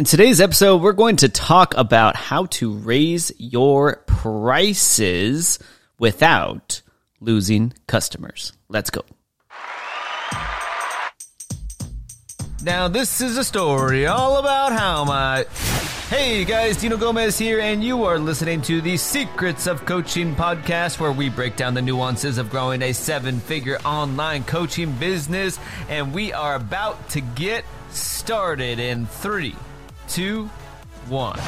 In today's episode, we're going to talk about how to raise your prices without losing customers. Let's go. Now, this is a story all about how my. Hey guys, Dino Gomez here, and you are listening to the Secrets of Coaching podcast, where we break down the nuances of growing a seven figure online coaching business. And we are about to get started in three two, one.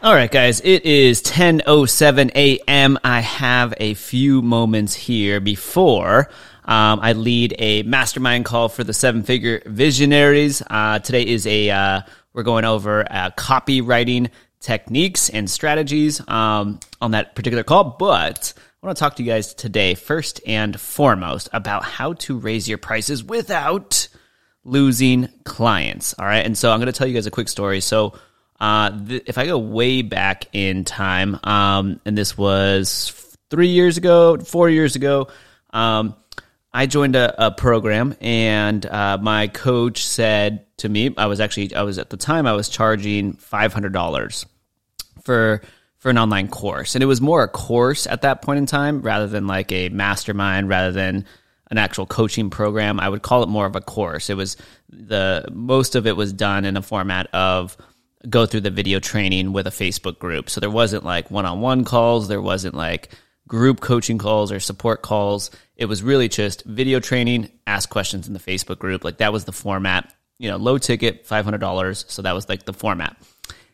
All right, guys, it is 10.07 a.m. I have a few moments here before um, I lead a mastermind call for the seven figure visionaries. Uh, today is a, uh, we're going over uh, copywriting techniques and strategies um, on that particular call, but I want to talk to you guys today, first and foremost, about how to raise your prices without losing clients. All right. And so I'm going to tell you guys a quick story. So, uh, th- if I go way back in time, um, and this was three years ago, four years ago, um, I joined a, a program, and uh, my coach said to me, I was actually, I was at the time, I was charging $500 for for an online course. And it was more a course at that point in time rather than like a mastermind, rather than an actual coaching program. I would call it more of a course. It was the most of it was done in a format of go through the video training with a Facebook group. So there wasn't like one on one calls, there wasn't like group coaching calls or support calls. It was really just video training, ask questions in the Facebook group. Like that was the format, you know, low ticket, $500. So that was like the format.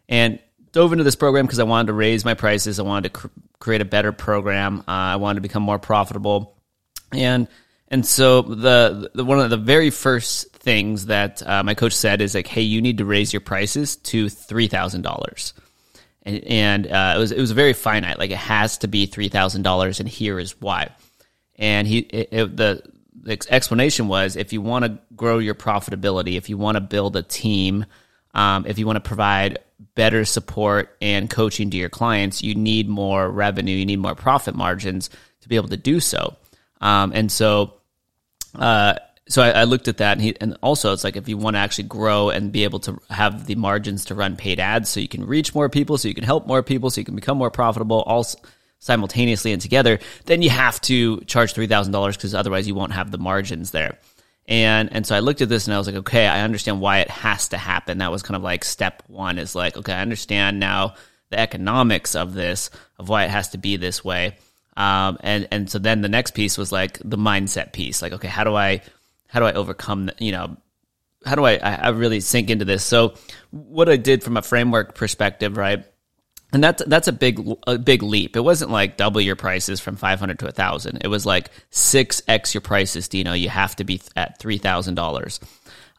And dove into this program because I wanted to raise my prices. I wanted to cr- create a better program. Uh, I wanted to become more profitable, and and so the, the one of the very first things that uh, my coach said is like, "Hey, you need to raise your prices to three thousand dollars." And, and uh, it was it was very finite, like it has to be three thousand dollars, and here is why. And he it, it, the explanation was if you want to grow your profitability, if you want to build a team, um, if you want to provide better support and coaching to your clients, you need more revenue, you need more profit margins to be able to do so. Um, and so, uh, so I, I, looked at that, and, he, and also it's like if you want to actually grow and be able to have the margins to run paid ads, so you can reach more people, so you can help more people, so you can become more profitable, all simultaneously and together, then you have to charge three thousand dollars because otherwise you won't have the margins there. And and so I looked at this and I was like, okay, I understand why it has to happen. That was kind of like step one is like, okay, I understand now the economics of this, of why it has to be this way. Um, and and so then the next piece was like the mindset piece, like, okay, how do I how do I overcome, you know, how do I I really sink into this? So what I did from a framework perspective, right? And that's that's a big a big leap. It wasn't like double your prices from 500 to 1000. It was like 6x your prices, Dino. You have to be at $3,000.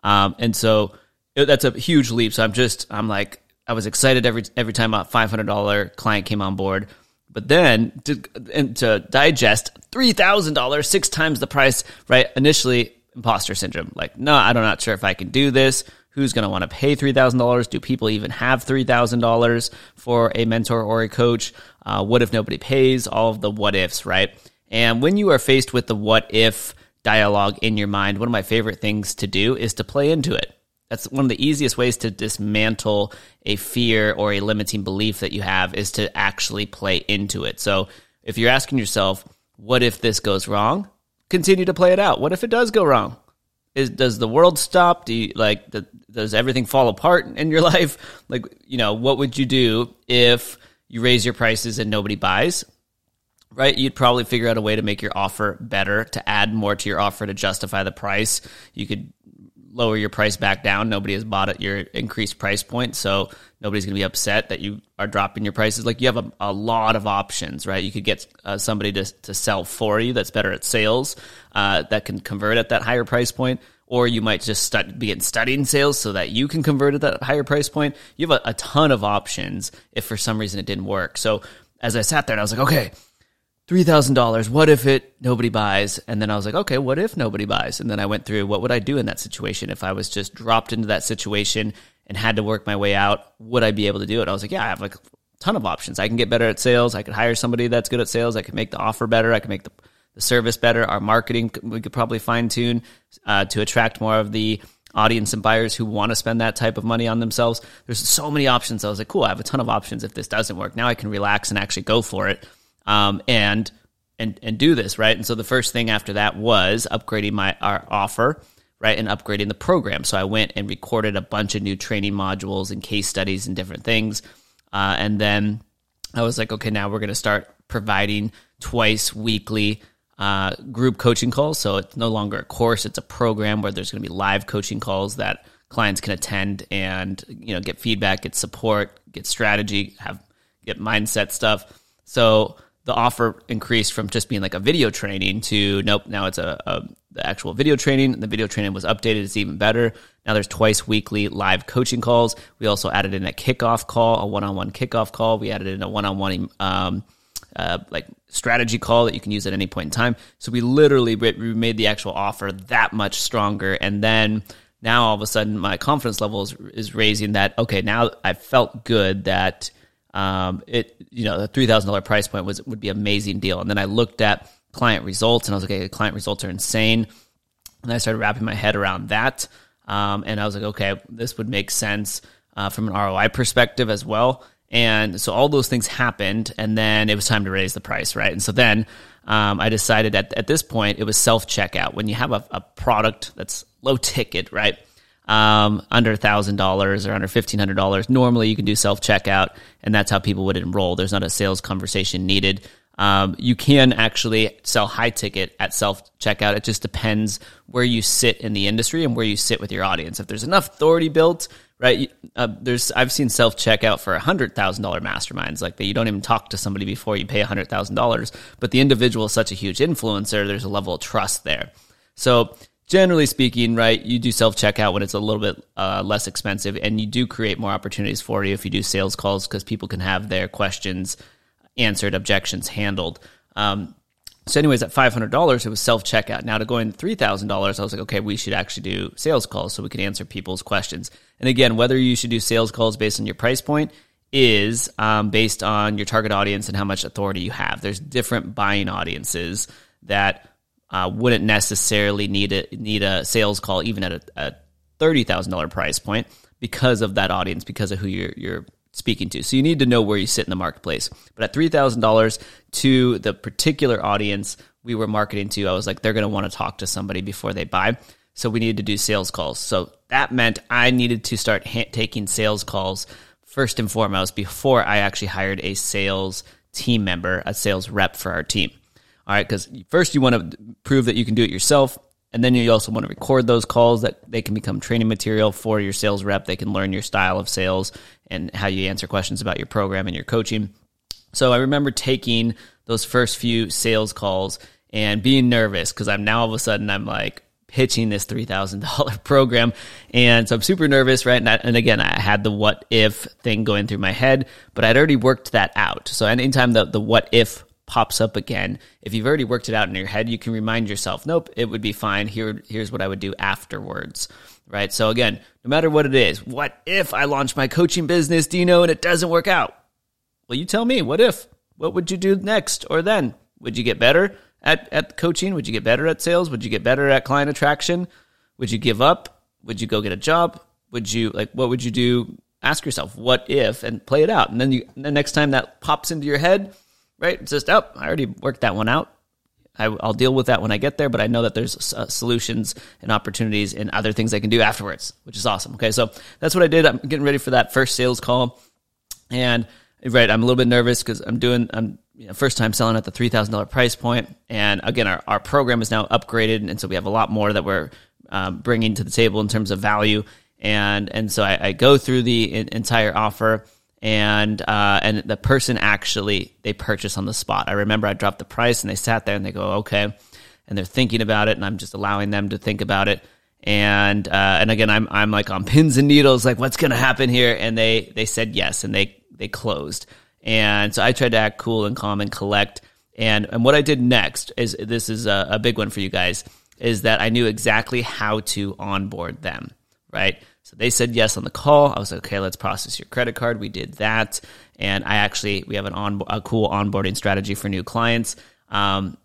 Um, and so it, that's a huge leap. So I'm just I'm like I was excited every every time a $500 client came on board. But then to and to digest $3,000, six times the price, right? Initially imposter syndrome. Like, no, I'm not sure if I can do this. Who's going to want to pay $3,000? Do people even have $3,000 for a mentor or a coach? Uh, what if nobody pays? All of the what ifs, right? And when you are faced with the what if dialogue in your mind, one of my favorite things to do is to play into it. That's one of the easiest ways to dismantle a fear or a limiting belief that you have is to actually play into it. So if you're asking yourself, what if this goes wrong? Continue to play it out. What if it does go wrong? Is does the world stop? Do you like the, does everything fall apart in your life? Like you know, what would you do if you raise your prices and nobody buys? Right, you'd probably figure out a way to make your offer better, to add more to your offer to justify the price. You could lower your price back down. Nobody has bought at your increased price point, so nobody's going to be upset that you are dropping your prices. Like you have a, a lot of options, right? You could get uh, somebody to, to sell for you that's better at sales, uh, that can convert at that higher price point or you might just start, begin studying sales so that you can convert at that higher price point. You have a, a, ton of options if for some reason it didn't work. So as I sat there and I was like, okay, three thousand dollars. What if it nobody buys? And then I was like, okay, what if nobody buys? And then I went through what would I do in that situation if I was just dropped into that situation and had to work my way out? Would I be able to do it? I was like, yeah, I have like a ton of options. I can get better at sales. I could hire somebody that's good at sales. I could make the offer better. I can make the the service better. Our marketing we could probably fine tune uh, to attract more of the audience and buyers who want to spend that type of money on themselves. There's so many options. I was like, cool, I have a ton of options. If this doesn't work, now I can relax and actually go for it. Um, and and and do this right. And so the first thing after that was upgrading my our offer right and upgrading the program. So I went and recorded a bunch of new training modules and case studies and different things, uh, and then I was like, okay, now we're going to start providing twice weekly uh, group coaching calls. So it's no longer a course; it's a program where there's going to be live coaching calls that clients can attend and you know get feedback, get support, get strategy, have get mindset stuff. So the offer increased from just being like a video training to nope, now it's a, a the actual video training. The video training was updated; it's even better. Now there's twice weekly live coaching calls. We also added in a kickoff call, a one-on-one kickoff call. We added in a one-on-one um, uh, like strategy call that you can use at any point in time. So we literally we made the actual offer that much stronger, and then now all of a sudden my confidence level is, is raising. That okay, now I felt good that um, it you know the three thousand dollar price point was would be an amazing deal. And then I looked at client results and I was like, okay, the client results are insane. And I started wrapping my head around that. Um, and I was like, okay, this would make sense uh, from an ROI perspective as well. And so all those things happened, and then it was time to raise the price, right? And so then um, I decided at, at this point it was self checkout. When you have a, a product that's low ticket, right? Um, under $1,000 or under $1,500. Normally, you can do self checkout, and that's how people would enroll. There's not a sales conversation needed. Um, you can actually sell high ticket at self checkout. It just depends where you sit in the industry and where you sit with your audience. If there's enough authority built, right? Uh, there's I've seen self checkout for hundred thousand dollar masterminds like that. You don't even talk to somebody before you pay hundred thousand dollars, but the individual is such a huge influencer. There's a level of trust there. So generally speaking, right, you do self checkout when it's a little bit uh, less expensive, and you do create more opportunities for you if you do sales calls because people can have their questions answered, objections handled. Um, so, anyways, at five hundred dollars, it was self checkout. Now to going three thousand dollars, I was like, okay, we should actually do sales calls so we can answer people's questions. And again, whether you should do sales calls based on your price point is um, based on your target audience and how much authority you have. There's different buying audiences that uh, wouldn't necessarily need a need a sales call even at a, a thirty thousand dollar price point because of that audience, because of who you're you're speaking to. So you need to know where you sit in the marketplace. But at three thousand dollars to the particular audience we were marketing to, I was like, they're going to want to talk to somebody before they buy. So we needed to do sales calls. So that meant I needed to start ha- taking sales calls first and foremost before I actually hired a sales team member, a sales rep for our team. All right, because first you want to prove that you can do it yourself, and then you also want to record those calls that they can become training material for your sales rep. They can learn your style of sales and how you answer questions about your program and your coaching. So I remember taking those first few sales calls and being nervous because I'm now all of a sudden I'm like pitching this three thousand dollar program, and so I'm super nervous, right? And, I, and, again, I had the what if thing going through my head, but I'd already worked that out. So anytime the the what if pops up again, if you've already worked it out in your head, you can remind yourself, nope, it would be fine. Here, here's what I would do afterwards. Right. So again, no matter what it is, what if I launch my coaching business, Dino, and it doesn't work out? Well, you tell me, what if? What would you do next or then? Would you get better at, at coaching? Would you get better at sales? Would you get better at client attraction? Would you give up? Would you go get a job? Would you like what would you do? Ask yourself, what if, and play it out. And then you the next time that pops into your head, right? It's just, oh, I already worked that one out. I, will deal with that when I get there, but I know that there's uh, solutions and opportunities and other things I can do afterwards, which is awesome. Okay, so that's what I did. I'm getting ready for that first sales call, and right, I'm a little bit nervous because I'm doing I'm you know, first time selling at the three thousand dollar price point, and again, our our program is now upgraded, and so we have a lot more that we're um, bringing to the table in terms of value, and and so I, I go through the entire offer and uh, and the person actually they purchase on the spot. I remember I dropped the price and they sat there and they go okay, and they're thinking about it, and I'm just allowing them to think about it. And uh, and again, I'm I'm like on pins and needles, like what's gonna happen here? And they they said yes, and they they closed. And so I tried to act cool and calm and collect. And and what I did next is this is a, a big one for you guys is that I knew exactly how to onboard them, right? So they said yes on the call. I was like, okay, let's process your credit card. We did that, and I actually we have an on a cool onboarding strategy for new clients. Um,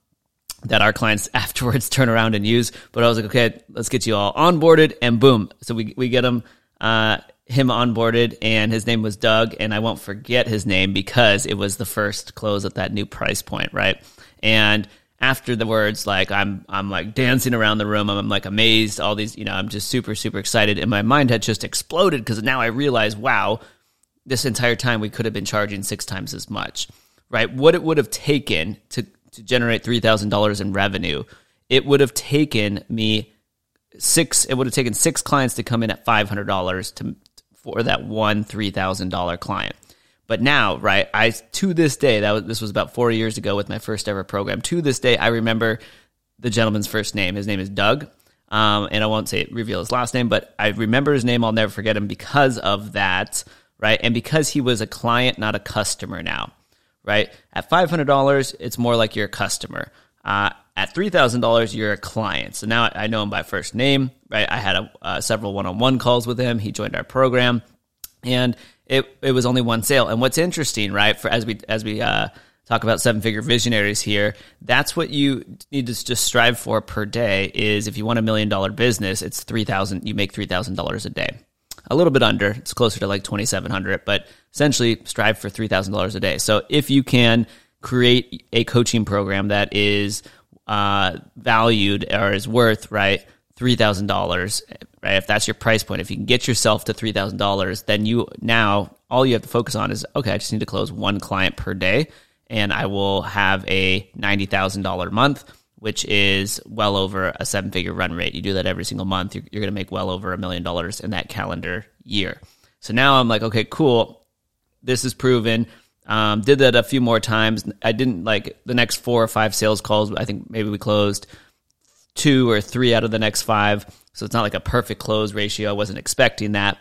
that our clients afterwards turn around and use. But I was like, okay, let's get you all onboarded, and boom. So we we get him uh, him onboarded, and his name was Doug, and I won't forget his name because it was the first close at that new price point, right? And after the words, like I'm I'm like dancing around the room, I'm, I'm like amazed. All these, you know, I'm just super super excited, and my mind had just exploded because now I realize, wow, this entire time we could have been charging six times as much, right? What it would have taken to to generate $3,000 in revenue, it would have taken me six, it would have taken six clients to come in at $500 to, for that one $3,000 client. But now, right, I, to this day, that was, this was about four years ago with my first ever program. To this day, I remember the gentleman's first name. His name is Doug. Um, and I won't say reveal his last name, but I remember his name. I'll never forget him because of that, right? And because he was a client, not a customer now right? At $500, it's more like you're a customer. Uh, at $3,000, you're a client. So now I know him by first name, right? I had a, uh, several one on one calls with him. He joined our program and it, it was only one sale. And what's interesting, right? For as we, as we, uh, talk about seven figure visionaries here, that's what you need to just strive for per day is if you want a million dollar business, it's 3000 you make $3,000 a day a little bit under. It's closer to like 2,700, but essentially strive for $3,000 a day. So if you can create a coaching program that is uh, valued or is worth, right, $3,000, right? If that's your price point, if you can get yourself to $3,000, then you now all you have to focus on is, okay, I just need to close one client per day and I will have a $90,000 month which is well over a seven figure run rate. You do that every single month, you're, you're going to make well over a million dollars in that calendar year. So now I'm like, okay, cool. This is proven. Um, did that a few more times. I didn't like the next four or five sales calls. I think maybe we closed two or three out of the next five. So it's not like a perfect close ratio. I wasn't expecting that.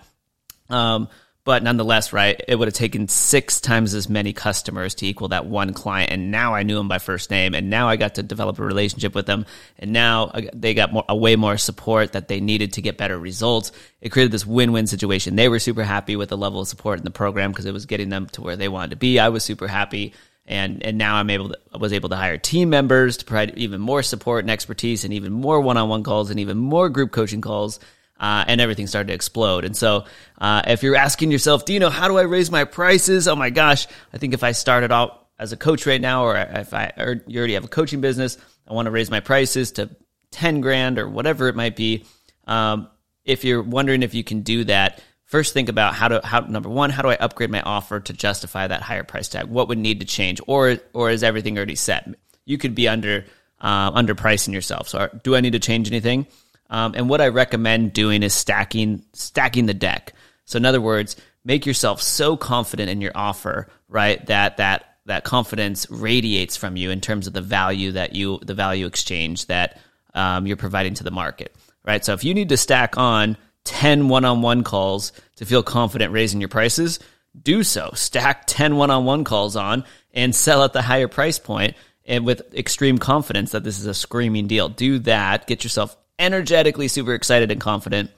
Um, but nonetheless, right, it would have taken six times as many customers to equal that one client. And now I knew them by first name, and now I got to develop a relationship with them. And now they got more, a way more support that they needed to get better results. It created this win-win situation. They were super happy with the level of support in the program because it was getting them to where they wanted to be. I was super happy and and now I'm able to was able to hire team members to provide even more support and expertise and even more one-on-one calls and even more group coaching calls uh, and everything started to explode. And so, uh, if you're asking yourself, do you know how do I raise my prices? Oh my gosh, I think if I started out as a coach right now, or if I or you already have a coaching business, I want to raise my prices to ten grand or whatever it might be. Um, if you're wondering if you can do that, first think about how to how number one, how do I upgrade my offer to justify that higher price tag? What would need to change, or or is everything already set? You could be under uh, underpricing yourself. So, do I need to change anything? Um, and what I recommend doing is stacking stacking the deck. So in other words, make yourself so confident in your offer, right? That that that confidence radiates from you in terms of the value that you the value exchange that um, you're providing to the market, right? So if you need to stack on 10 one-on-one calls to feel confident raising your prices, do so. Stack 10 one-on-one calls on and sell at the higher price point and with extreme confidence that this is a screaming deal. Do that. Get yourself energetically super excited and confident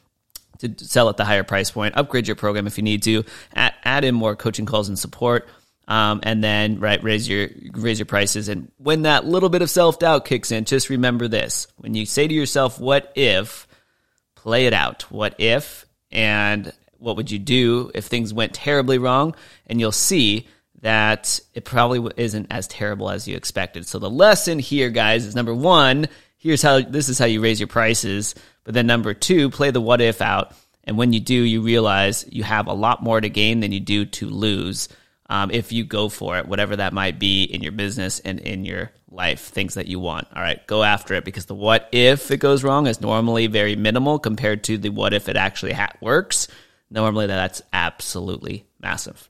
to sell at the higher price point. Upgrade your program if you need to. Add, add in more coaching calls and support. Um, and then right raise your raise your prices and when that little bit of self-doubt kicks in just remember this when you say to yourself what if play it out what if and what would you do if things went terribly wrong and you'll see that it probably isn't as terrible as you expected so the lesson here guys is number one here's how this is how you raise your prices. But then number two, play the what if out. And when you do, you realize you have a lot more to gain than you do to lose um, if you go for it, whatever that might be in your business and in your life, things that you want. All right, go after it because the what if it goes wrong is normally very minimal compared to the what if it actually ha- works. Normally, that's absolutely massive.